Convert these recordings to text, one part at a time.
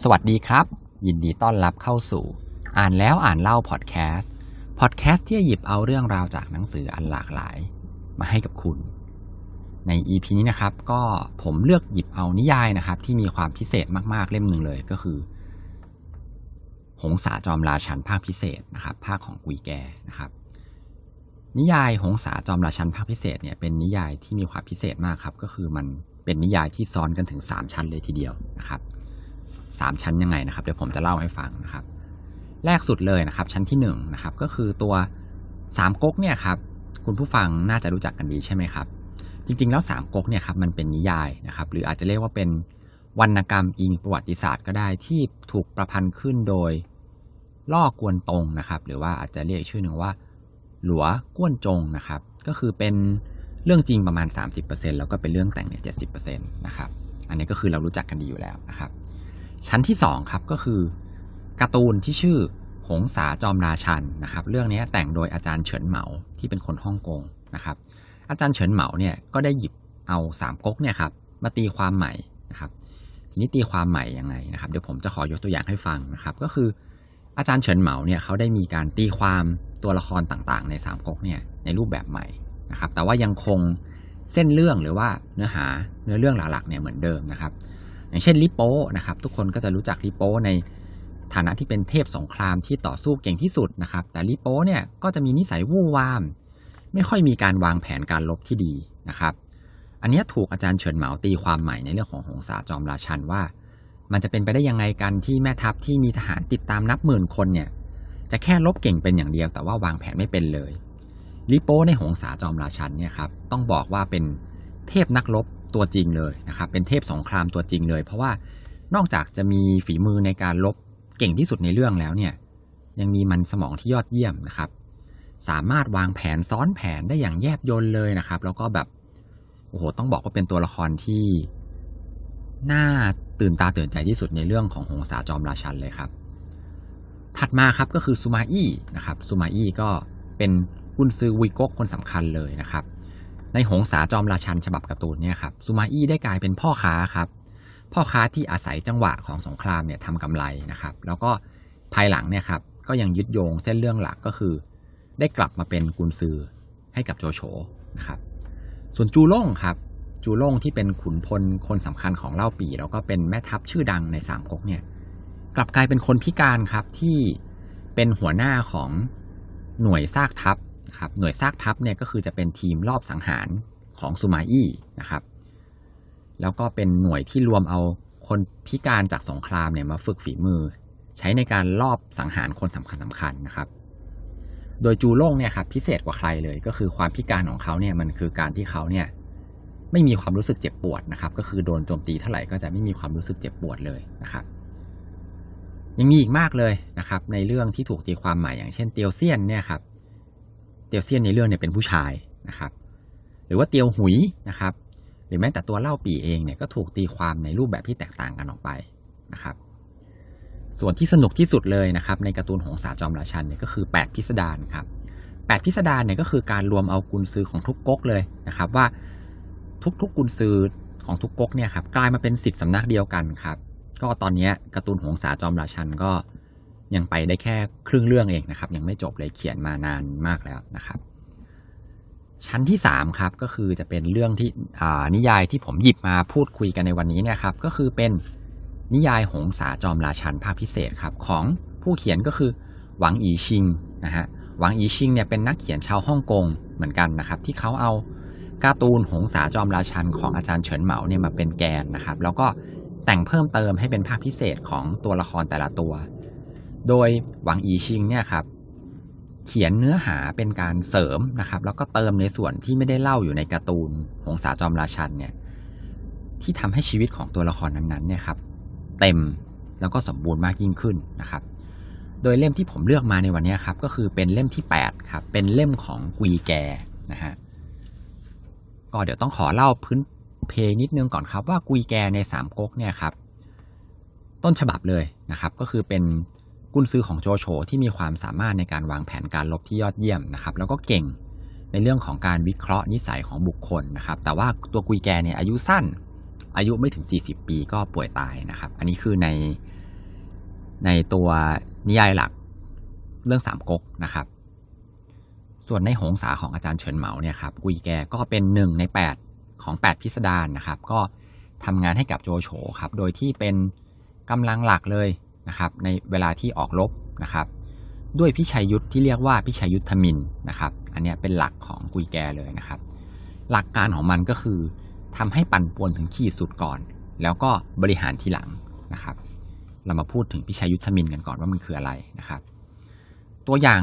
สวัสดีครับ ยินดีต้อนรับเข้าสู่ อ่านแล้วอ่านเล่าพอดแคสต์พอดแคสต์ที่หยิบเอาเรื่องราวจากหนังสืออันหลากหลาย มาให้กับคุณ ใน EP นี้นะครับก็ผมเลือกหยิบเอานิยายนะครับ ที่มีความพิเศษมากๆเล่มหนึ่งเลยก็คือ หงสาจอมราชันภาคพิเศษนะครับ ภาคของกุยแกนะครับ นิยายหงสาจอมราชันภาคพิเศษเนี่ยเป็นนิยายที่มีความพิเศษมากครับ ก็คือมันเป็นนิยายที่ซ้อนกันถึง 3 ชั้นเลยทีเดียวนะครับ สามชั้นยังไงนะครับ เดี๋ยวผมจะเล่าให้ฟังนะครับ แรกสุดเลยนะครับ ชั้นที่1นนะครับก็คือตัวสามก๊กเนี่ยครับคุณผู้ฟังน่าจะรู้จักกันดีใช่ไหมครับ จริง ๆ แล้วสามก๊กเนี่ยครับมันเป็นนิยายนะครับ หรืออาจจะเรียกว่าเป็นวรรณกรรมอิงประวัติศาสตร์ก็ได้ที่ถูกประพันธ์ขึ้นโดยล่อกวนตรงนะครับ หรือว่าอาจจะเรียกชื่อหนึ่งว่า หลัวก้วนจงนะครับ ก็คือเป็นเรื่องจริงประมาณ 30%แล้วก็เป็นเรื่องแต่งเนี่ย70%นะครับ อันนี้ก็คือเรารู้จักกันดีอยู่แล้วนะครับ ชั้นที่2ครับก็คือการ์ตูนที่ชื่อหงสาจอมราชันนะครับ เรื่องนี้แต่งโดยอาจารย์เฉินเหมาที่เป็นคนฮ่องกงนะครับ อาจารย์เฉินเหมาเนี่ยก็ได้หยิบเอาสามก๊กเนี่ยครับมาตีความใหม่นะครับ ทีนี้ตีความใหม่ยังไงนะครับเดี๋ยวผมจะขอยกตัวอย่างให้ฟังนะครับ ก็คืออาจารย์เฉินเหมาเนี่ยเขาได้มีการตีความตัวละครต่างๆ ในสามก๊กเนี่ยในรูปแบบใหม่นะครับ แต่ว่ายังคงเส้นเรื่องหรือว่าเนื้อหาเนื้อเรื่องหลักๆเนี่ยเหมือนเดิมนะครับ อย่างเช่นลิโป้นะครับทุกคนก็จะรู้จักลิโป้ในฐานะที่เป็นเทพสงครามที่ต่อสู้เก่งที่สุดนะครับ แต่ลิโป้เนี่ยก็จะมีนิสัยวู่วาม ไม่ค่อยมีการวางแผนการลบที่ดีนะครับ อันนี้ถูกอาจารย์เฉินเหมาตีความใหม่ในเรื่องของหงสาจอมราชันว่า มันจะเป็นไปได้ยังไงกันที่แม่ทัพที่มีทหารติดตามนับหมื่นคนเนี่ยจะแค่ลบเก่งเป็นอย่างเดียว แต่ว่าวางแผนไม่เป็นเลยลิโป้ในหงสาจอมราชันเนี่ยครับต้องบอกว่าเป็นเทพนักรบ ตัวจริงเลยนะครับเป็นเทพสงครามตัวจริงเลย เพราะว่านอกจากจะมีฝีมือในการลบเก่งที่สุดในเรื่องแล้วเนี่ยยังมีมันสมองที่ยอดเยี่ยมนะครับ สามารถวางแผนซ้อนแผนได้อย่างแยบยลเลยนะครับ แล้วก็แบบโอ้โหต้องบอกว่าเป็นตัวละครที่น่าตื่นตาตื่นใจที่สุดในเรื่องของหงสาจอมราชันเลยครับ ถัดมาครับก็คือซูมาอี้นะครับซูมาอี้ก็เป็นกุนซือวิกกคนสำคัญเลยนะครับ ในหงสาจอมราชันฉบับการ์ตูนเนี่ยครับซูมาอี้ได้กลายเป็นพ่อค้าครับ พ่อค้าที่อาศัยจังหวะของสงครามเนี่ยทำกำไรนะครับ แล้วก็ภายหลังเนี่ยครับก็ยังยึดโยงเส้นเรื่องหลักก็คือ ได้กลับมาเป็นกุนซือให้กับโจโฉนะครับ ส่วนจูล่งครับ จูล่งที่เป็นขุนพลคนสำคัญของเล่าปี แล้วก็เป็นแม่ทัพชื่อดังในสามก๊กเนี่ยกลับกลายเป็นคนพิการครับที่เป็นหัวหน้าของหน่วยซากทัพ ครับหน่วยซากทัพเนี่ยก็คือจะเป็นทีมรอบสังหารของซูมาอี้นะครับแล้วก็เป็นหน่วยที่รวมเอาคนพิการจากสงครามเนี่ยมาฝึกฝีมือ ใช้ในการลอบสังหารคนสำคัญสำคัญนะครับ โดยจูโล่งเนี่ยครับพิเศษกว่าใครเลยก็คือความพิการของเขาเนี่ยมันคือการที่เขาเนี่ยไม่มีความรู้สึกเจ็บปวดนะครับ ก็คือโดนโจมตีเท่าไหร่ก็จะไม่มีความรู้สึกเจ็บปวดเลยนะครับยังมีอีกมากเลยนะครับในเรื่องที่ถูกตีความใหม่อย่างเช่นเตียวเซียนเนี่ยครับ เตียวเซียนในเรื่องเนี่ยเป็นผู้ชายนะครับ หรือว่าเตียวหุยนะครับ หรือแม้แต่ตัวเล่าปีเองเนี่ยก็ถูกตีความในรูปแบบที่แตกต่างกันออกไปนะครับ ส่วนที่สนุกที่สุดเลยนะครับ ในการ์ตูนหงสาจอมราชันเนี่ยก็คือ 8 พิสดารครับ8พิสดารเนี่ยก็คือการรวมเอากุนซือของทุกก๊กเลยนะครับ ว่าทุกๆกุนซือของทุกก๊กเนี่ยครับกลายมาเป็นสิทธิสำนักเดียวกันครับ ก็ตอนนี้การ์ตูนหงสาจอมราชันก็ ยังไปได้แค่ครึ่งเรื่องเองนะครับ ยังไม่จบเลยเขียนมานานมากแล้วนะครับ ชั้นที่3ครับก็คือจะเป็นเรื่องที่นิยายที่ผมหยิบมาพูดคุยกันในวันนี้เนี่ยครับ ก็คือเป็นนิยายหงสาจอมราชันภาคพิเศษครับ ของผู้เขียนก็คือหวังอีชิงนะฮะหวังอีชิงเนี่ยเป็นนักเขียนชาวฮ่องกงเหมือนกันนะครับ ที่เขาเอาการ์ตูนหงสาจอมราชันของอาจารย์เฉินเหมาเนี่ยมาเป็นแกนนะครับ แล้วก็แต่งเพิ่มเติมให้เป็นภาคพิเศษของตัวละครแต่ละตัว โดยหวังอีชิงเนี่ยครับเขียนเนื้อหาเป็นการเสริมนะครับ แล้วก็เติมในส่วนที่ไม่ได้เล่าอยู่ในการ์ตูนหงสาจอมราชันเนี่ยที่ทำให้ชีวิตของตัวละครนั้นๆเนี่ยครับเต็มแล้วก็สมบูรณ์มากยิ่งขึ้นนะครับ โดยเล่มที่ผมเลือกมาในวันนี้ครับก็คือเป็นเล่มที่8ครับเป็นเล่มของกุยแกนะฮะก็เดี๋ยวต้องขอเล่าพื้นเพนิดนึงก่อนครับว่ากุยแกในสามก๊กเนี่ยครับต้นฉบับเลยนะครับ ก็คือเป็น กุนซื้อของโจโฉที่มีความสามารถในการวางแผนการลบที่ยอดเยี่ยมนะครับแล้วก็เก่งในเรื่องของการวิเคราะห์นิสัยของบุคคลนะครับ แต่ว่าตัวกุยแกเนี่ยอายุสั้น อายุไม่ถึง 40 ปีก็ป่วยตายนะครับ อันนี้คือในในตัวนิยายหลักเรื่องสามก๊กนะครับ ส่วนในหงสาของอาจารย์เฉินเหมาเนี่ยครับกุยแกก็เป็นหนึ่งในแปดของแปดพิสดารนะครับ ก็ทำงานให้กับโจโฉครับ โดยที่เป็นกำลังหลักเลย นะครับในเวลาที่ออกรบนะครับ ด้วยพิชัยยุทธที่เรียกว่าพิชัยยุทธมินนะครับ อันนี้เป็นหลักของกุยแกเลยนะครับ หลักการของมันก็คือทำให้ปั่นป่วนถึงขีดสุดก่อน แล้วก็บริหารทีหลังนะครับ เรามาพูดถึงพิชัยยุทธมินกันก่อนว่ามันคืออะไรนะครับ ตัวอย่าง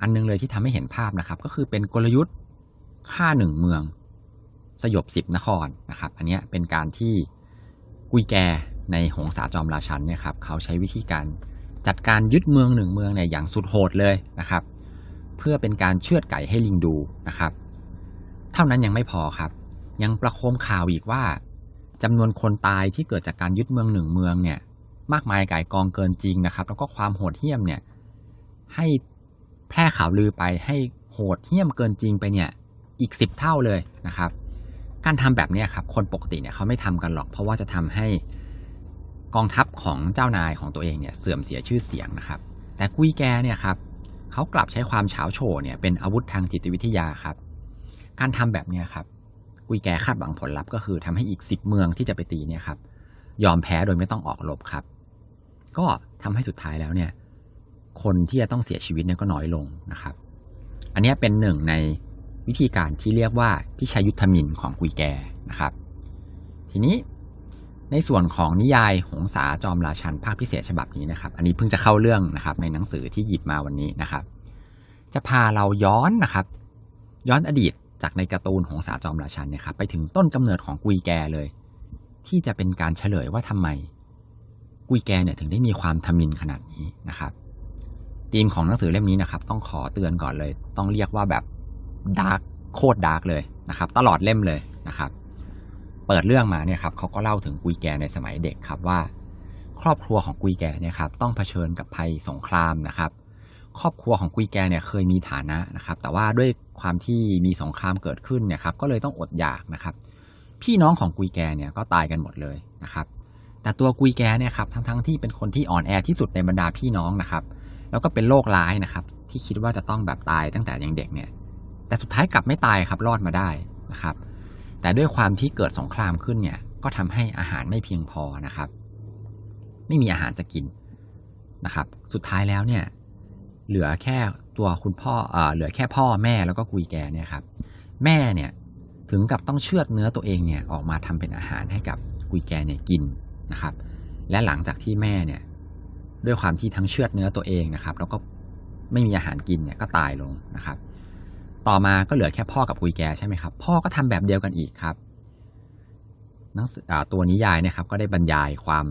อันนึงเลยที่ทำให้เห็นภาพนะครับ ก็คือเป็นกลยุทธ์ฆ่าหนึ่งเมืองสยบสิบนครนะครับ อันนี้เป็นการที่กุยแก ในหงสาจอมราชันเนี่ยครับเขาใช้วิธีการจัดการยึดเมืองหนึ่งเมืองเนี่ยอย่างสุดโหดเลยนะครับ เพื่อเป็นการเชือดไก่ให้ลิงดูนะครับ เท่านั้นยังไม่พอครับ ยังประโคมข่าวอีกว่าจำนวนคนตายที่เกิดจากการยึดเมืองหนึ่งเมืองเนี่ย มากมายไก่กองเกินจริงนะครับ แล้วก็ความโหดเหี้ยมเนี่ย ให้แพร่ข่าวลือไปให้โหดเหี้ยมเกินจริงไปเนี่ย อีกสิบเท่าเลยนะครับ การทำแบบนี้ครับ คนปกติเนี่ยเขาไม่ทำกันหรอก เพราะว่าจะทำให้ กองทัพของเจ้านายของตัวเองเนี่ยเสื่อมเสียชื่อเสียงนะครับ แต่กุยแกเนี่ยครับเขากลับใช้ความเฉาโฉเนี่ยเป็นอาวุธทางจิตวิทยาครับ การทำแบบเนี้ครับกุยแกคาดหวังผลลัพธ์ก็คือทำให้อีกสิบเมืองที่จะไปตีเนี่ยครับยอมแพ้โดยไม่ต้องออกรบครับ ก็ทำให้สุดท้ายแล้วเนี่ย คนที่จะต้องเสียชีวิตเนี่ยก็น้อยลงนะครับ อันนี้เป็นหนึ่งในวิธีการที่เรียกว่าพิชัยยุทธมินของกุยแกนะครับ ทีนี้ ในส่วนของนิยายหงสาจอมราชันภาคพิเศษฉบับนี้นะครับ อันนี้เพิ่งจะเข้าเรื่องนะครับในหนังสือที่หยิบมาวันนี้นะครับ จะพาเราย้อนนะครับ ย้อนอดีตจากในการ์ตูนหงสาจอมราชันเนี่ยครับไปถึงต้นกำเนิดของกุยแกเลย ที่จะเป็นการเฉลยว่าทำไม กุยแกเนี่ยถึงได้มีความทมินขนาดนี้นะครับธีมของหนังสือเล่มนี้นะครับ ต้องขอเตือนก่อนเลย ต้องเรียกว่าแบบ dark โคตร dark เลยนะครับ ตลอดเล่มเลยนะครับ เปิดเรื่องมาเนี่ยครับเขาก็เล่าถึงกุยแกในสมัยเด็กครับว่า ครอบครัวของกุยแกเนี่ยครับต้องเผชิญกับภัยสงครามนะครับ ครอบครัวของกุยแกเนี่ยเคยมีฐานะนะครับ แต่ว่าด้วยความที่มีสงครามเกิดขึ้นเนี่ยครับก็เลยต้องอดอยากนะครับ พี่น้องของกุยแกเนี่ยก็ตายกันหมดเลยนะครับ แต่ตัวกุยแกเนี่ยครับทั้งๆที่เป็นคนที่อ่อนแอที่สุดในบรรดาพี่น้องนะครับ แล้วก็เป็นโรคร้ายนะครับ ที่คิดว่าจะต้องแบบตายตั้งแต่ยังเด็กเนี่ย แต่สุดท้ายกลับไม่ตายครับรอดมาได้นะครับ แต่ด้วยความที่เกิดสงครามขึ้นเนี่ย ก็ทำให้อาหารไม่เพียงพอนะครับ ไม่มีอาหารจะกินนะครับ สุดท้ายแล้วเนี่ย เหลือแค่ตัวคุณพ่อเอ่อเหลือแค่พ่อแม่แล้วก็กุยแกเนี่ยครับ แม่เนี่ยถึงกับต้องเชือดเนื้อตัวเองเนี่ยออกมาทำเป็นอาหารให้กับกุยแกเนี่ยกินนะครับ และหลังจากที่แม่เนี่ยด้วยความที่ทั้งเชือดเนื้อตัวเองนะครับ แล้วก็ไม่มีอาหารกินเนี่ยก็ตายลงนะครับ ต่อมาก็เหลือแค่พ่อกับกุยแกใช่ไหมครับ พ่อก็ทำแบบเดียวกันอีกครับนังตัวนิยายนี่ยครับ ก็ได้บรรยายความ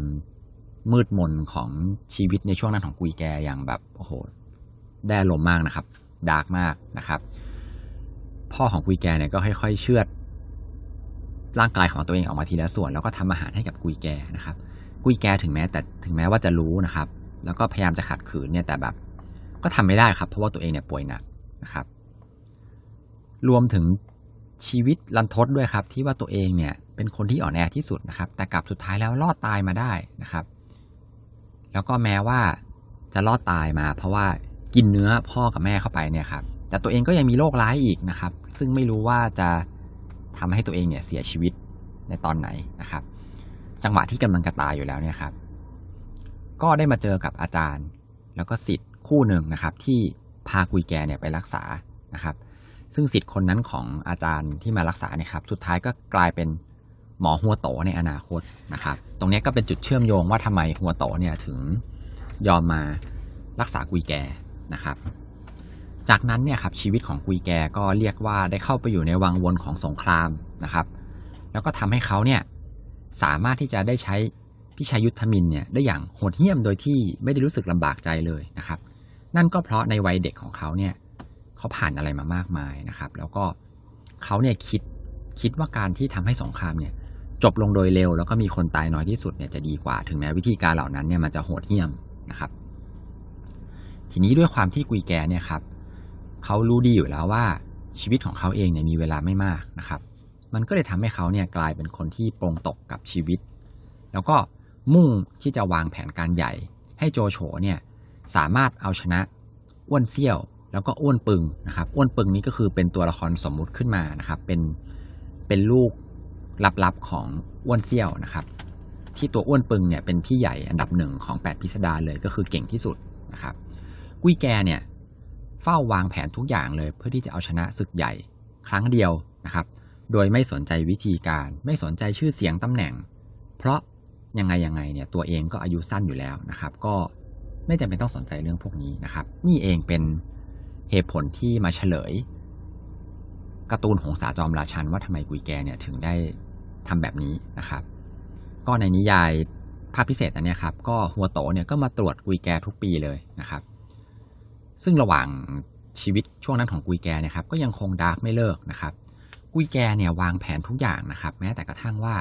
มืดมนของชีวิตในช่วงนั้นของกุยแกอย่างแบบโอ้โหได้ลมมากนะครับdark มากนะครับ พ่อของกุยแกเนี่ยก็ค่อยๆเชือดร่างกายของตัวเองออกมาทีละส่วน แล้วก็ทำอาหารให้กับกุยแกนะครับ กุยแกถึงแม้แต่ถึงแม้ว่าจะรู้นะครับ แล้วก็พยายามจะขัดขืนเนี่ยแต่แบบ ก็ทำไม่ได้ครับ เพราะว่าตัวเองเนี่ยป่วยหนักนะครับ รวมถึงชีวิตรันทดด้วยครับ ที่ว่าตัวเองเนี่ยเป็นคนที่อ่อนแอที่สุดนะครับ แต่กลับสุดท้ายแล้วรอดตายมาได้นะครับ แล้วก็แม้ว่าจะรอดตายมา เพราะว่ากินเนื้อพ่อกับแม่เข้าไปเนี่ยครับแต่ตัวเองก็ยังมีโรคร้ายอีกนะครับ ซึ่งไม่รู้ว่าจะทำให้ตัวเองเนี่ยเสียชีวิตในตอนไหนนะครับ จังหวะที่กำลังจะตายอยู่แล้วเนี่ยครับก็ได้มาเจอกับอาจารย์ แล้วก็สิทธิ์คู่หนึ่งนะครับ ที่พากุยแกเนี่ยไปรักษานะครับ ซึ่งสิทธิ์คนนั้นของอาจารย์ที่มารักษาเนี่ยครับ สุดท้ายก็กลายเป็นหมอหัวโตในอนาคตนะครับ ตรงนี้ก็เป็นจุดเชื่อมโยงว่าทำไมหัวโตเนี่ยถึงยอมมารักษากุยแกนะครับ จากนั้นเนี่ยครับชีวิตของกุยแกก็เรียกว่าได้เข้าไปอยู่ในวังวนของสงครามนะครับ แล้วก็ทำให้เขาเนี่ยสามารถที่จะได้ใช้พิชัยยุทธมินเนี่ยได้อย่างโหดเหี้ยมโดยที่ไม่ได้รู้สึกลำบากใจเลยนะครับ นั่นก็เพราะในวัยเด็กของเขาเนี่ย เขาผ่านอะไรมามากมายนะครับ แล้วก็เขาเนี่ยคิดคิดว่าการที่ทำให้สงครามเนี่ยจบลงโดยเร็ว แล้วก็มีคนตายน้อยที่สุดเนี่ยจะดีกว่า ถึงแม้วิธีการเหล่านั้นเนี่ยมันจะโหดเหี้ยมนะครับ ทีนี้ด้วยความที่กุยแกเนี่ยครับเขารู้ดีอยู่แล้วว่าชีวิตของเขาเองเนี่ยมีเวลาไม่มากนะครับ มันก็เลยทำให้เขาเนี่ยกลายเป็นคนที่ปรงตกกับชีวิต แล้วก็มุ่งที่จะวางแผนการใหญ่ ให้โจโฉเนี่ยสามารถเอาชนะอ้วนเซี่ยว แล้วก็อ้วนปึงนะครับ อ้วนปึงนี้ก็คือเป็นตัวละครสมมุติขึ้นมานะครับ เป็นเป็นลูกลับๆของอ้วนเซี่ยวนะครับ ที่ตัวอ้วนปึงเนี่ยเป็นพี่ใหญ่อันดับหนึ่งของ 8 พิสดารเลยก็คือเก่งที่สุดนะครับ กุ้ยแกเนี่ยเฝ้าวางแผนทุกอย่างเลยเพื่อที่จะเอาชนะศึกใหญ่ครั้งเดียวนะครับ โดยไม่สนใจวิธีการ ไม่สนใจชื่อเสียงตำแหน่ง เพราะยังไงยังไงเนี่ยตัวเองก็อายุสั้นอยู่แล้วนะครับ ก็ไม่จำเป็นต้องสนใจเรื่องพวกนี้นะครับ นี่เองเป็น เหตุผลที่มาเฉลยการ์ตูนหงสาจอมราชันว่าทำไมกุยแกเนี่ยถึงได้ทำแบบนี้นะครับ ก็ในนิยายภาพพิเศษอันนี้ครับ ก็หัวโตเนี่ยก็มาตรวจกุยแกทุกปีเลยนะครับ ซึ่งระหว่างชีวิตช่วงนั้นของกุยแกเนี่ยครับก็ยังคงดาร์กไม่เลิกนะครับ กุยแกเนี่ยวางแผนทุกอย่างนะครับ แม้แต่กระทั่งว่า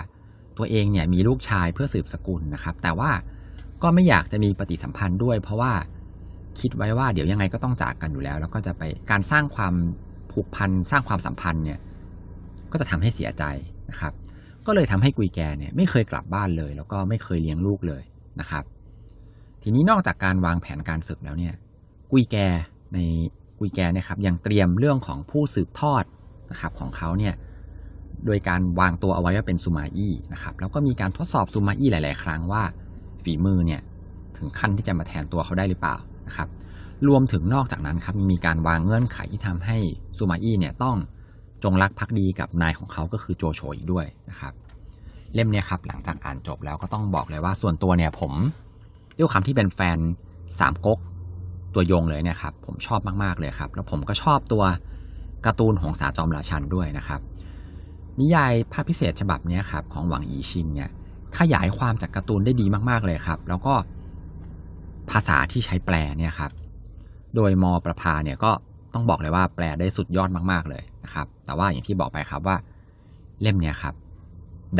ตัวเองเนี่ยมีลูกชายเพื่อสืบสกุลนะครับ แต่ว่าก็ไม่อยากจะมีปฏิสัมพันธ์ด้วย เพราะว่า คิดไว้ว่าเดี๋ยวยังไงก็ต้องจากกันอยู่แล้ว แล้วก็จะไปการสร้างความผูกพันสร้างความสัมพันธ์เนี่ย ก็จะทำให้เสียใจนะครับ ก็เลยทำให้กุยแกเนี่ย ไม่เคยกลับบ้านเลย แล้วก็ไม่เคยเลี้ยงลูกเลยนะครับ ทีนี้นอกจากการวางแผนการศึกแล้วเนี่ย กุยแกในกุยแกเนี่ยครับ ยังเตรียมเรื่องของผู้สืบทอดนะครับของเขาเนี่ยโดยการวางตัวเอาไว้ว่าเป็นซูมาอี้นะครับ แล้วก็มีการทดสอบซูมาอี้หลาย ๆ ครั้งว่าฝีมือเนี่ยถึงขั้นที่จะมาแทนตัวเขาได้หรือเปล่า นะครับรวมถึงนอกจากนั้นครับมีการวางเงื่อนไขที่ทำให้ซูมาอี้เนี่ยต้องจงรักภักดีกับนายของเขาก็คือโจโฉอีกด้วยนะครับ เล่มเนี้ยครับหลังจากอ่านจบแล้วก็ต้องบอกเลยว่าส่วนตัวเนี่ยผมด้วยความที่เป็นแฟนสามก๊กตัวยงเลยเนี่ยครับผมชอบมากๆเลยครับ แล้วผมก็ชอบตัวการ์ตูนหงสาจอมราชันย์ด้วยนะครับ นิยายภาพพิเศษฉบับนี้ครับของหวังอีชินเนี่ยขยายความจากการ์ตูนได้ดีมากๆเลยครับ แล้วก็ ภาษาที่ใช้แปลเนี่ยครับ โดยมอประพาเนี่ยก็ต้องบอกเลยว่าแปลได้สุดยอดมาก ๆเลยนะครับ แต่ว่าอย่างที่บอกไปครับว่าเล่มเนี้ยครับ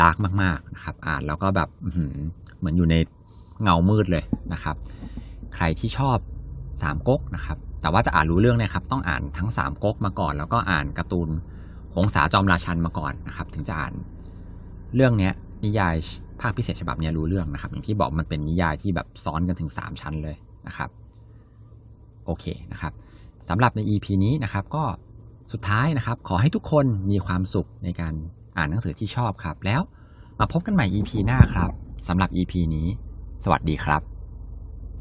dark มากๆนะครับ อ่านแล้วก็แบบเหมือนอยู่ในเงามืดเลยนะครับ ใครที่ชอบสามก๊กนะครับ แต่ว่าจะอ่านรู้เรื่องเนี่ยครับ ต้องอ่านทั้งสามก๊กมาก่อน แล้วก็อ่านการ์ตูนหงสาจอมราชันมาก่อนนะครับ ถึงจะอ่านเรื่องเนี้ย นิยายภาคพิเศษฉบับนี้รู้เรื่องนะครับ อย่างที่บอกมันเป็นนิยายที่แบบซ้อนกันถึงสามชั้นเลยนะครับโอเคนะครับสำหรับใน EP นี้นะครับ ก็สุดท้ายนะครับ ขอให้ทุกคนมีความสุขในการอ่านหนังสือที่ชอบครับ แล้วมาพบกันใหม่ EP หน้าครับสำหรับ EP นี้ สวัสดีครับ